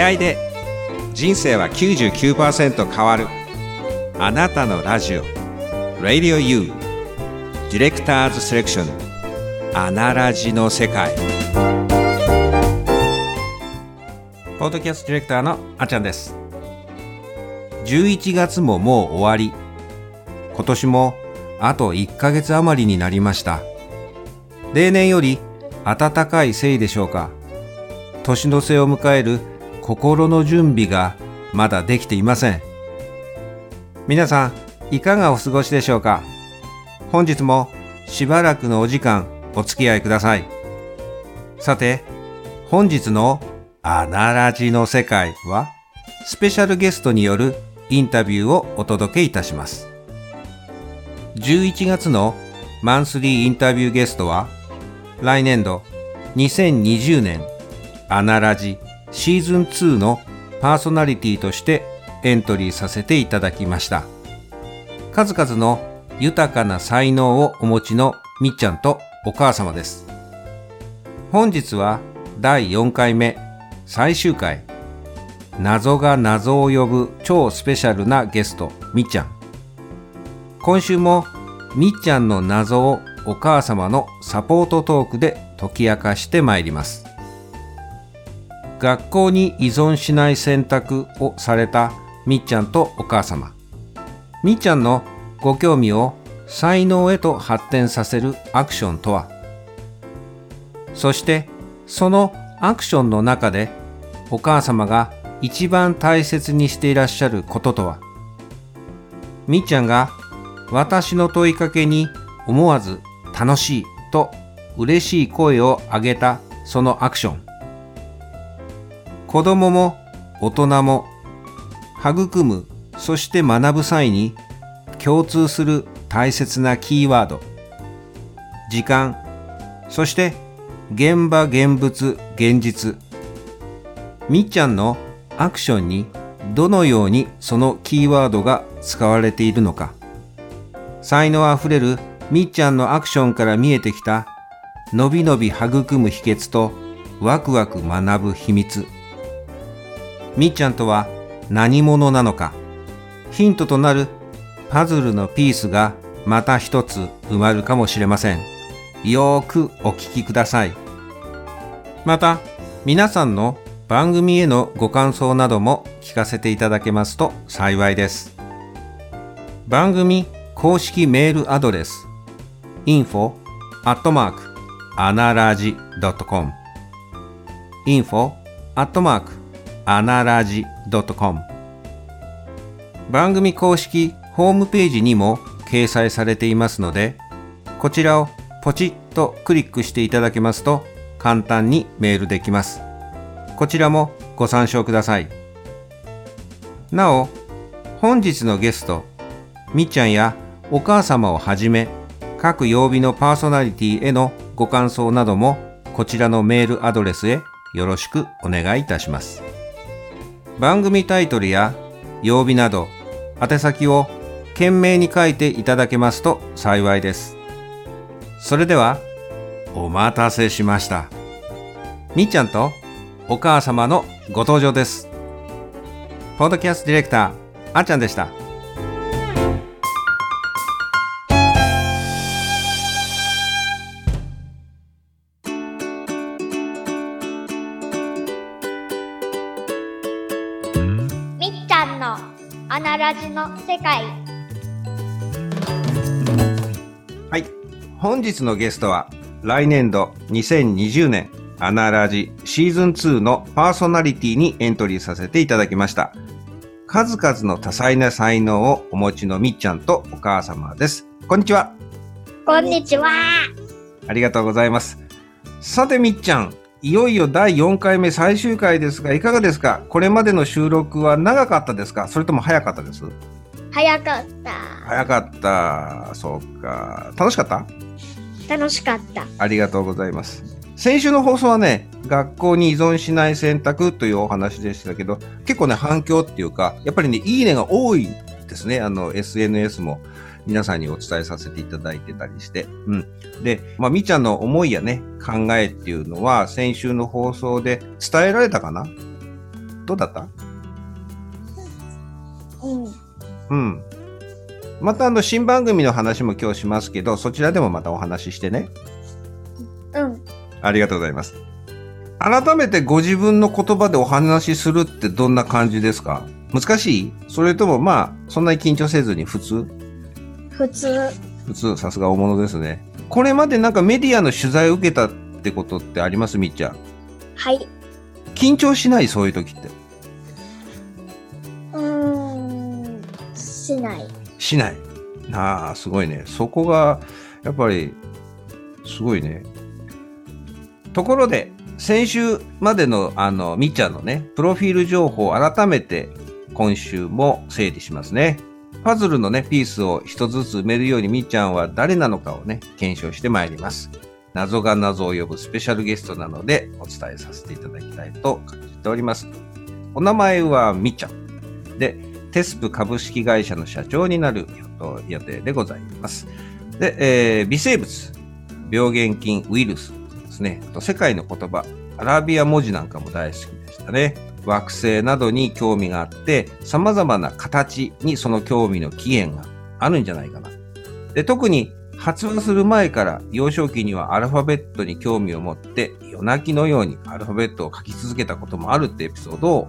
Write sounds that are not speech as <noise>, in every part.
出会いで人生は99%変わる。あなたのラジオ。Radio U ディレクターズセレクション。アナラジの世界。ポッドキャストディレクターのあちゃんです。11月ももう終わり。今年もあと1ヶ月余りになりました。例年より暖かいせいでしょうか。年の瀬を迎える心の準備がまだできていません。皆さんいかがお過ごしでしょうか？本日もしばらくのお時間お付き合いください。さて本日のアナラジの世界はスペシャルゲストによるインタビューをお届けいたします。11月のマンスリーインタビューゲストは来年度2020年アナラジシーズン2のパーソナリティとしてエントリーさせていただきました。数々の豊かな才能をお持ちのみっちゃんとお母様です。本日は第4回目最終回。謎が謎を呼ぶ超スペシャルなゲストみっちゃん。今週もみっちゃんの謎をお母様のサポートトークで解き明かしてまいります。学校に依存しない選択をされたみっちゃんとお母様。みっちゃんのご興味を才能へと発展させるアクションとは？そしてそのアクションの中でお母様が一番大切にしていらっしゃることとは？みっちゃんが私の問いかけに思わず楽しいと嬉しい声を上げたそのアクション。子供も大人も育むそして学ぶ際に共通する大切なキーワード。時間そして現場現物現実。みっちゃんのアクションにどのようにそのキーワードが使われているのか。才能あふれるみっちゃんのアクションから見えてきたのびのび育む秘訣とワクワク学ぶ秘密。みっちゃんとは何者なのか。ヒントとなるパズルのピースがまた一つ埋まるかもしれません。よーくお聞きください。また皆さんの番組へのご感想なども聞かせていただけますと幸いです。番組公式メールアドレス info アットマークアナラジ .com info アットマークアナラジ .com 番組公式ホームページにも掲載されていますのでこちらをポチッとクリックしていただけますと簡単にメールできます。こちらもご参照ください。なお本日のゲストみっちゃんやお母様をはじめ各曜日のパーソナリティへのご感想などもこちらのメールアドレスへよろしくお願いいたします。番組タイトルや曜日など宛先を懸命に書いていただけますと幸いです。それではお待たせしました。みっちゃんとお母様のご登場です。ポッドキャストディレクターあっちゃんでした。本日のゲストは来年度2020年アナラジシーズン2のパーソナリティにエントリーさせていただきました。数々の多彩な才能をお持ちのみっちゃんとお母様です。こんにちは。こんにちは。ありがとうございます。さてみっちゃんいよいよ第4回目最終回ですが、いかがですか？これまでの収録は長かったですか？それとも早かったです？早かった。早かった。そうか。楽しかった？楽しかった。ありがとうございます。先週の放送はね、学校に依存しない選択というお話でしたけど、結構ね、反響っていうか、やっぱりね、いいねが多いですね。あの、SNS も。皆さんにお伝えさせていただいてたりして。うん。で、まあ、みちゃんの思いやね、考えっていうのは、先週の放送で伝えられたかな？どうだった？うん。うん。またあの新番組の話も今日しますけど、そちらでもまたお話ししてね。うん。ありがとうございます。改めてご自分の言葉でお話しするってどんな感じですか？難しい？それともまあ、そんなに緊張せずに普通？普通。普通、さすが大物ですね。これまでなんかメディアの取材を受けたってことってあります？みっちゃん。はい。緊張しない？そういう時って。うーん。しない。しない。ああ、すごいね。そこが、やっぱり、すごいね。ところで、先週までの、あの、みっちゃんのね、プロフィール情報を改めて、今週も整理しますね。パズルのね、ピースを一つずつ埋めるようにみっちゃんは誰なのかをね、検証してまいります。謎が謎を呼ぶスペシャルゲストなので、お伝えさせていただきたいと感じております。お名前はみっちゃん。で、テスプ株式会社の社長になる予定でございます。で、えー微生物、病原菌、ウイルスですね。あと世界の言葉、アラビア文字なんかも大好きでしたね。惑星などに興味があって、様々な形にその興味の起源があるんじゃないかな。で、特に発話する前から幼少期にはアルファベットに興味を持って夜泣きのようにアルファベットを書き続けたこともあるってエピソードを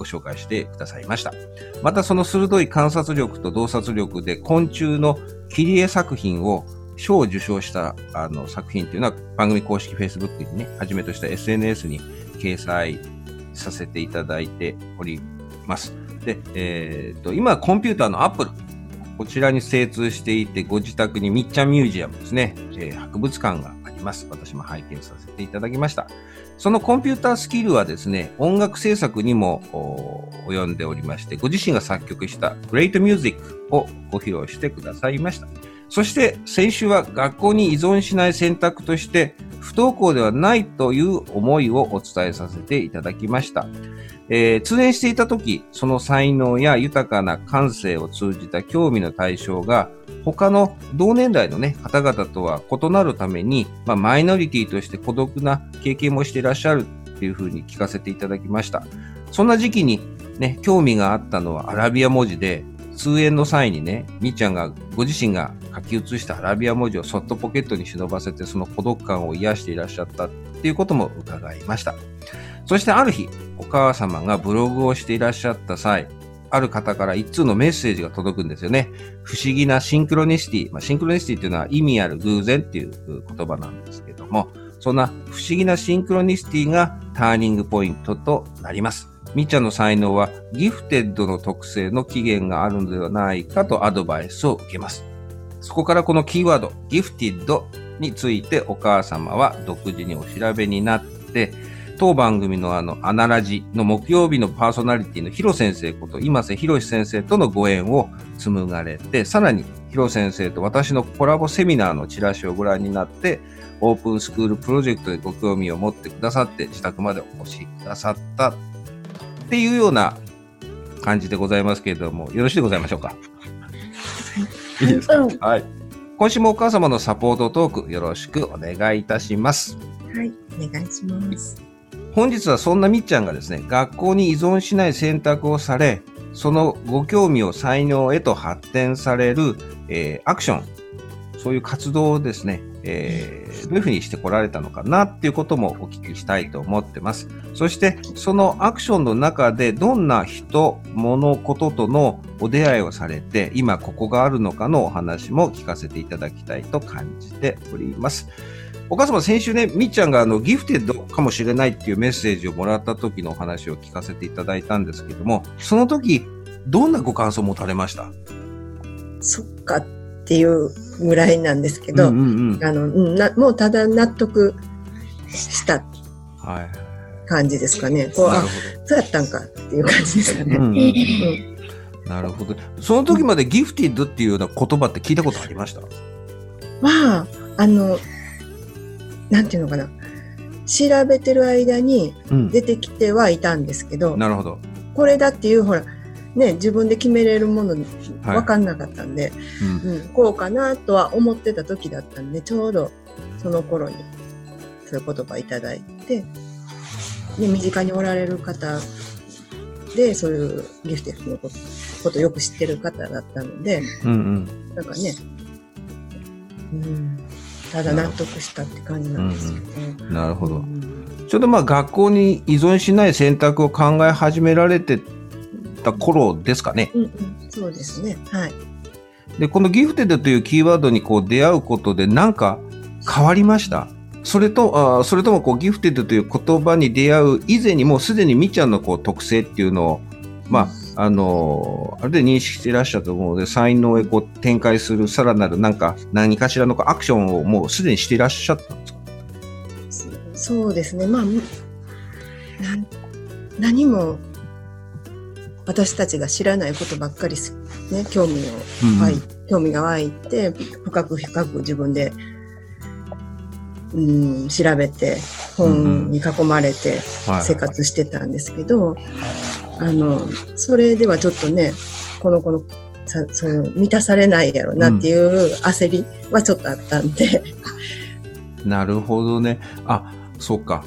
ご紹介してくださいました。またその鋭い観察力と洞察力で昆虫の切り絵作品を賞を受賞したあの作品っていうのは番組公式 Facebook にね、はじめとした SNS に掲載させていただいております。で、えーと、今コンピューターのアップル、こちらに精通していて、ご自宅にみっちゃんミュージアムですね、えー博物館がります。私も拝見させていただきました。そのコンピュータースキルはですね、音楽制作にも及んでおりまして、ご自身が作曲した Great Music をご披露してくださいました。そして先週は学校に依存しない選択として不登校ではないという思いをお伝えさせていただきました。えー通園していた時、その才能や豊かな感性を通じた興味の対象が他の同年代のね、方々とは異なるために、まあ、マイノリティとして孤独な経験もしていらっしゃるっていうふうに聞かせていただきました。そんな時期にね、興味があったのはアラビア文字で、通園の際にね、みっちゃんがご自身が書き写したアラビア文字をそっとポケットに忍ばせてその孤独感を癒していらっしゃったっていうことも伺いました。そしてある日、お母様がブログをしていらっしゃった際、ある方から一通のメッセージが届くんですよね。不思議なシンクロニシティ。まあ、シンクロニシティっていうのは意味ある偶然っていう言葉なんですけども、そんな不思議なシンクロニシティがターニングポイントとなります。みっちゃんの才能はギフテッドの特性の起源があるのではないかとアドバイスを受けます。そこからこのキーワード、ギフティッドについてお母様は独自にお調べになって、当番組のあの、アナラジの木曜日のパーソナリティのヒロ先生こと今瀬博先生とのご縁を紡がれて、さらにヒロ先生と私のコラボセミナーのチラシをご覧になって、オープンスクールプロジェクトでご興味を持ってくださって、自宅までお越しくださったっていうような感じでございますけれども、よろしいでございましょうか？いいですか、うんはい。今週もお母様のサポートトークよろしくお願いいたします。はい、お願いします。本日はそんなみっちゃんがですね、学校に依存しない選択をされ、そのご興味を才能へと発展される、えーアクション、そういう活動をですね、えーどういうふうにしてこられたのかなっていうこともお聞きしたいと思ってます。そして、そのアクションの中でどんな人、物、こととのお出会いをされて、今ここがあるのかのお話も聞かせていただきたいと感じております。お母様、先週ね、みっちゃんがあのギフテッドかもしれないっていうメッセージをもらった時のお話を聞かせていただいたんですけども、その時、どんなご感想を持たれました？そっかっていうぐらいなんですけど、うんうんうん。あの、もうただ納得したはい。感じですかね。こう、あそうやったんかっていう感じですか。ね。うんうんうんなるほど。その時までギフティッドっていうような言葉って聞いたことありました？まあ、あの、なんていうのかな。調べてる間にうん。出てきてはいたんですけど、なるほど。これだっていう、ほら、ね、自分で決めれるものはい分かんなかったんで、うんうん、こうかなとは思ってた時だったんで、ちょうどその頃にそういう言葉いただいて、で身近におられる方でそういうギフテッドのことよく知ってる方だったので、うんうん。なんかね、うん、ただ納得したって感じなんですけど。なるほど。うんちょうどまあ学校に依存しない選択を考え始められてた頃ですかね。うんうん、そうですね。はい。で、このギフテッドというキーワードにこう出会うことで何か変わりました？それと、あーそれともこうギフテッドという言葉に出会う以前にもうすでにみっちゃんのこう特性っていうのを、まあ、あのーあれで認識していらっしゃると思うので、才能へこう展開するさらなるなんか何かしらのアクションをもうすでにしていらっしゃったんですか？そうですね。まあ、何も私たちが知らないことばっかりす、ね、興味を湧い、興味が湧いて、深く深く自分で、うん、調べて、本に囲まれてはい。生活してたんですけど、あの、それではちょっとね、この子の、さその満たされないやろなっていう焦りはちょっとあったんで、<laughs> なるほどね。あ、そうか。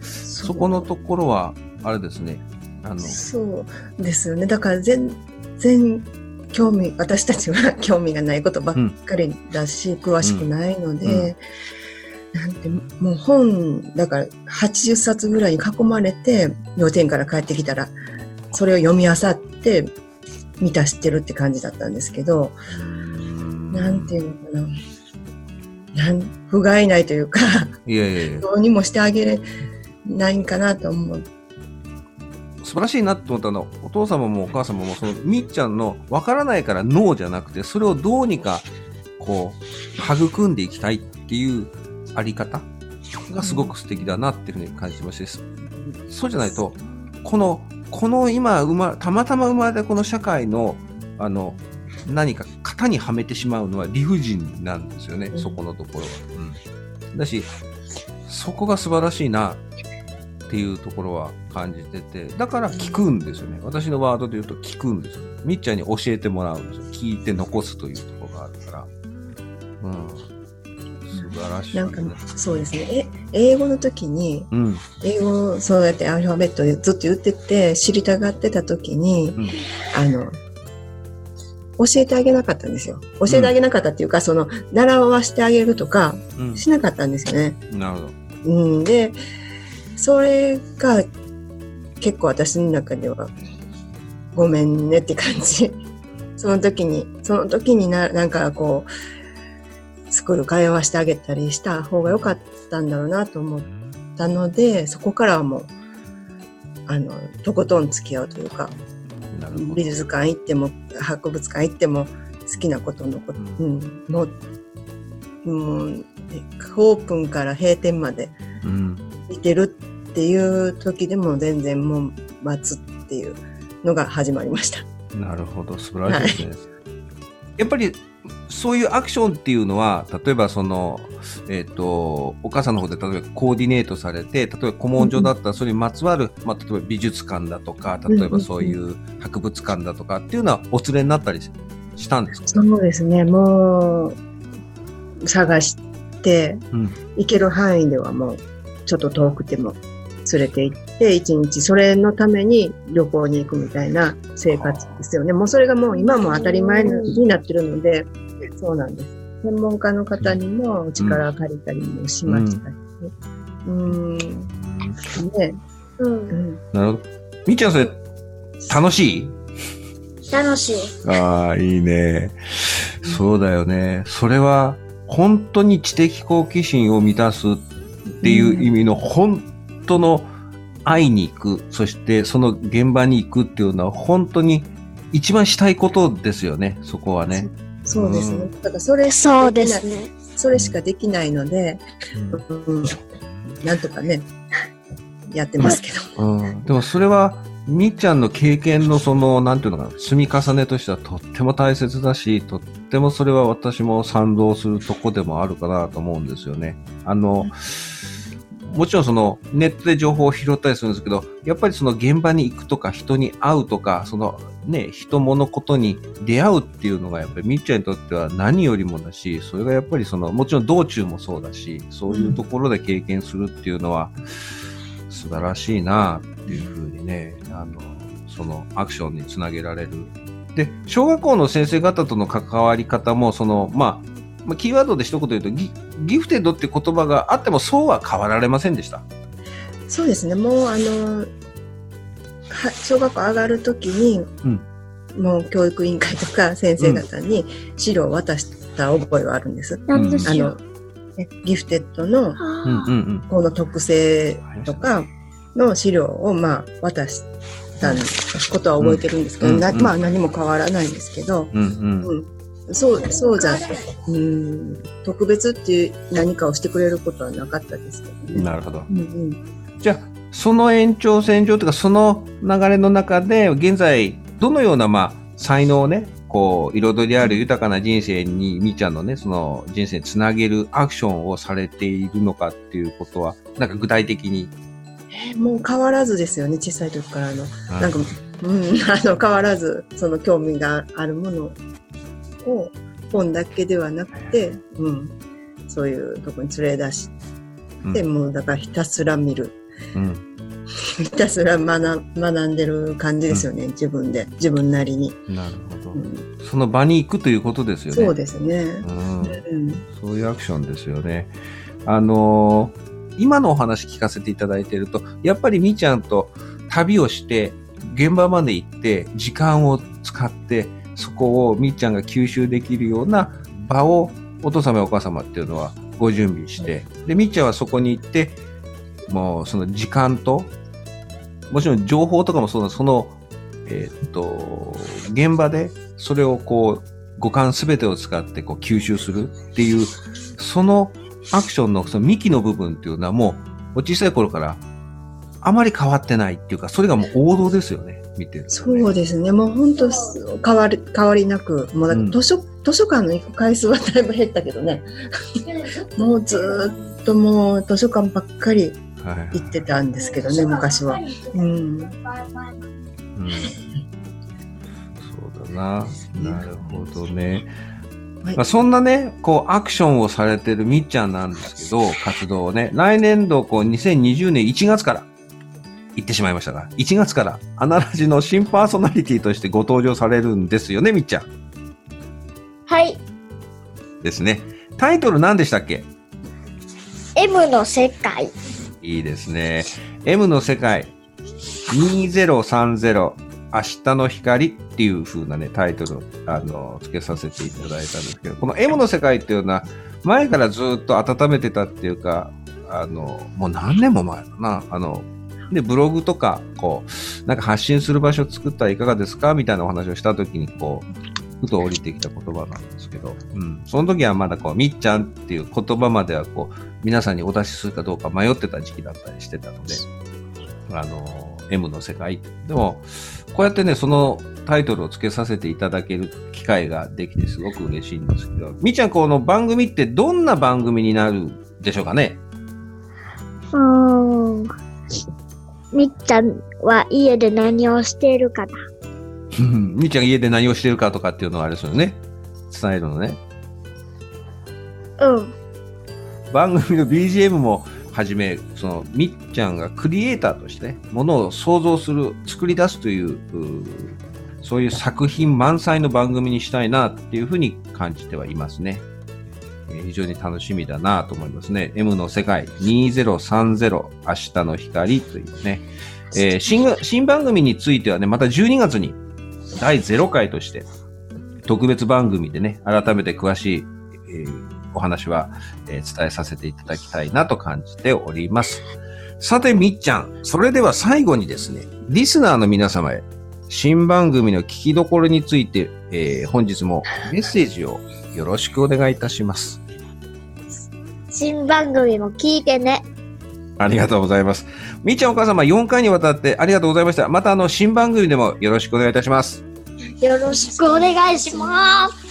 そこのところは、あれですね。あの、そうですよね。だから全然興味、私たちは <laughs> 興味がないことばっかりだし、詳しくないので、なんて、もう本、だから80冊ぐらいに囲まれて、幼稚園から帰ってきたら、それを読み漁って、満たしてるって感じだったんですけど、なんていうのかな。なん、不甲斐ないというか、いやいやいや。どうにもしてあげれないんかなと思う。素晴らしいなって思ったのはお父様もお母様もそのみっちゃんの分からないからノーじゃなくてそれをどうにかこう育んでいきたいっていうあり方がすごく素敵だなっていうふうに感じてましてそうじゃないとこのこの今生またまたま生まれたこの社会のあの何か型にはめてしまうのは理不尽なんですよね、うん。そこのところは。うん、だしそこが素晴らしいなっていうところは感じててだから聞くんですよね。私のワードで言うと聞くんですよ。みっちゃんに教えてもらうんですよ。聞いて残すというところがあるから。うんなんかそうですね。え、英語の時に、うん英語をそうやってアルファベットでずっと言ってて、知りたがってた時に、うんあの、教えてあげなかったんですよ。教えてあげなかったっていうか、その、習わしてあげるとか、うんしなかったんですよね。なるほどうん、で、それが結構私の中では、ごめんねって感じ。その時に、その時にな、なんかこう、スクール会話してあげたりした方が良かったんだろうなと思ったので、そこからはもう、あの、とことん付き合うというか、美術館行っても、博物館行っても、好きなことのこと、ううん、もう、もう、オープンから閉店までうん。見てるっていう時でも全然もう待つっていうのが始まりました。なるほど。素晴らしいですね、やっぱりそういうアクションっていうのは例えばそのえっ、とお母さんの方で例えばコーディネートされて例えば古文書だったらそれにまつわる、まあ、例えば美術館だとか例えばそういう博物館だとかっていうのはお連れになったりしたんですか、そうですね、もう探してうん。行ける範囲ではもうちょっと遠くても連れて行って一日それのために旅行に行くみたいな生活ですよね。もうそれがもう今も当たり前になってるので、そうなんです。専門家の方にもお力借りたりもしましたし、うん、ね、う。うんん、なるほどみっちゃんそれ楽しい？楽しい。ああ、いいね。そうだよね。それは、本当に知的好奇心を満たすっていう意味の本当の会いに行く、そしてその現場に行くっていうのは本当に一番したいことですよね、そこはね。そうですねう。だからそれしそうかできない、ですね。それしかできないので、うん、なんとかね、やってますけど。うん、でもそれは、みっちゃんの経験のその、なんていうのかな、積み重ねとしてはとっても大切だし、とってもそれは私も賛同するとこでもあるかなと思うんですよね。あの、もちろんそのネットで情報を拾ったりするんですけど、やっぱりその現場に行くとか人に会うとか、そのね、人物ことに出会うっていうのがやっぱりみっちゃんにとっては何よりもだし、それがやっぱりその、もちろん道中もそうだし、そういうところで経験するっていうのは素晴らしいなっていうふうにね、あの、そのアクションにつなげられる。で、小学校の先生方との関わり方も、その、まあ、まあ、キーワードで一言言うとギ、ギフテッドって言葉があってもそうは変わられませんでした。そうですね。もう、あの、は小学校上がるときに、うんもう教育委員会とか先生方に資料を渡した覚えはあるんです。なんあの、ねギフテッドのうんうんうん。この特性とかの資料をまあ渡したことは覚えてるんですけど、うんうんなまあ何も変わらないんですけど、うんうん。うん、そう、そうじゃ、うん、特別っていう何かをしてくれることはなかったですけどね。なるほど。うんうん、じゃあ、その延長線上というか、その流れの中で、現在、どのような、まあ、才能をね、こう、彩りある豊かな人生に、みーちゃんのね、その人生につなげるアクションをされているのかっていうことは、なんか具体的に。もう変わらずですよね、小さい時からの。はいなんか、うん、<laughs> あの、変わらず、その興味があるものを、本だけではなくて、うん、そういうとこに連れ出して、うんもうだからひたすら見る。うん。<laughs> ひたすら学学んでる感じですよね、自分で、自分なりに。なるほどう。んその場に行くということですよね。そうですね。うん。うんそういうアクションですよね。あのー今のお話聞かせていただいていると、やっぱりみーちゃんと旅をして、現場まで行って、時間を使って、そこをみーちゃんが吸収できるような場を、お父様やお母様っていうのはご準備して、で、みーちゃんはそこに行って、もうその時間と、もちろん情報とかもそうなその、えーっと、現場でそれをこう、五感すべてを使ってこう吸収するっていう、そのアクションのその幹の部分っていうのはもう、小さい頃からあまり変わってないっていうか、それがもう王道ですよね、見てるとね、そうですね。もう本当変わり、変わりなく、もうだから図書、図書館の行く回数はだいぶ減ったけどね。<laughs> もうずーっともう図書館ばっかりはい行ってたんですけどね、昔は。うん。うんそうだな。<laughs> なるほどね。はいまあ、そんなね、こう、アクションをされてるみっちゃんなんですけど、活動をね、来年度、こう、2020年1月から、行ってしまいましたが、1月から、アナラジの新パーソナリティとしてご登場されるんですよね、みっちゃん。はい。ですね。タイトル何でしたっけ？M の世界。いいですね。M の世界2030明日の光っていう風なね、タイトルを、あの、付けさせていただいたんですけど、この M の世界っていうのは、前からずっと温めてたっていうか、あの、もう何年も前だな、あの、で、ブログとか、こう、なんか発信する場所を作ったらいかがですかみたいなお話をしたときに、こう、ふと降りてきた言葉なんですけど、うん。その時はまだこう、みっちゃんっていう言葉まではこう、皆さんにお出しするかどうか迷ってた時期だったりしてたので、あの、M の世界。でも、こうやってね、そのタイトルを付けさせていただける機会ができてすごく嬉しいんですけど、みっちゃん、この番組ってどんな番組になるでしょうかね？うん。みっちゃんは家で何をしているかな。<laughs> みっちゃんが家で何をしてるかとかっていうのはあれですよね。伝えるのね。うん。番組の BGM もはじめ、その、みっちゃんがクリエイターとしてね、ものを想像する、作り出すという、うーそういう作品満載の番組にしたいなっていうふうに感じてはいますね。非常に楽しみだなと思いますね。M の世界2030明日の光というね、えー新新番組についてはね、また12月に第0回として特別番組でね、改めて詳しい、えーお話は、えー伝えさせていただきたいなと感じております。さて、みっちゃん、それでは最後にですね、リスナーの皆様へ、新番組の聞きどころについて、えー本日もメッセージをよろしくお願いいたします。新番組も聞いてね。ありがとうございます。みっちゃんお母様4回にわたってありがとうございました。またあの新番組でもよろしくお願いいたします。よろしくお願いします。